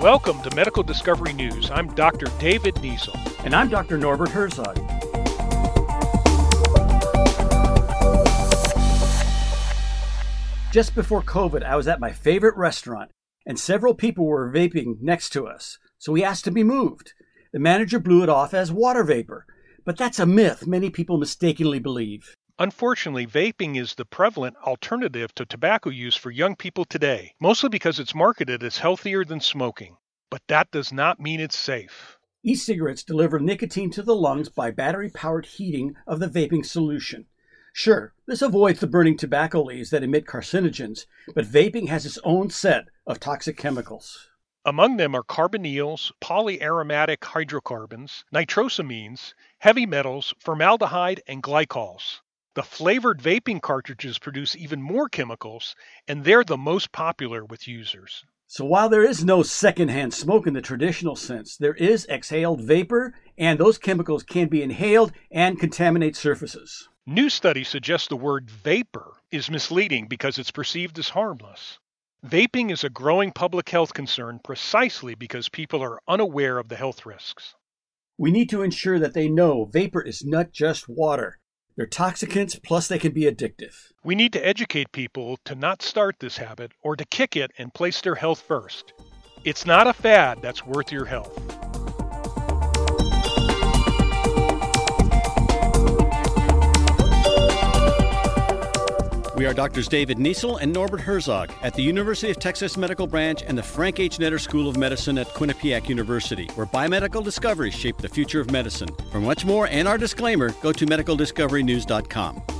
Welcome to Medical Discovery News. I'm Dr. David Niesel. And I'm Dr. Norbert Herzog. Just before COVID, I was at my favorite restaurant, and several people were vaping next to us, so we asked to be moved. The manager blew it off as water vapor, but that's a myth many people mistakenly believe. Unfortunately, vaping is the prevalent alternative to tobacco use for young people today, mostly because it's marketed as healthier than smoking. But that does not mean it's safe. E cigarettes deliver nicotine to the lungs by battery powered heating of the vaping solution. Sure, this avoids the burning tobacco leaves that emit carcinogens, but vaping has its own set of toxic chemicals. Among them are carbonyls, polyaromatic hydrocarbons, nitrosamines, heavy metals, formaldehyde, and glycols. The flavored vaping cartridges produce even more chemicals, and they're the most popular with users. So while there is no secondhand smoke in the traditional sense, there is exhaled vapor, and those chemicals can be inhaled and contaminate surfaces. New studies suggest the word vapor is misleading because it's perceived as harmless. Vaping is a growing public health concern precisely because people are unaware of the health risks. We need to ensure that they know vapor is not just water. They're toxicants, plus they can be addictive. We need to educate people to not start this habit or to kick it and place their health first. It's not a fad that's worth your health. Are Doctors David Niesel and Norbert Herzog at the University of Texas Medical Branch and the Frank H. Netter School of Medicine at Quinnipiac University, where biomedical discoveries shape the future of medicine. For much more and our disclaimer, go to medicaldiscoverynews.com.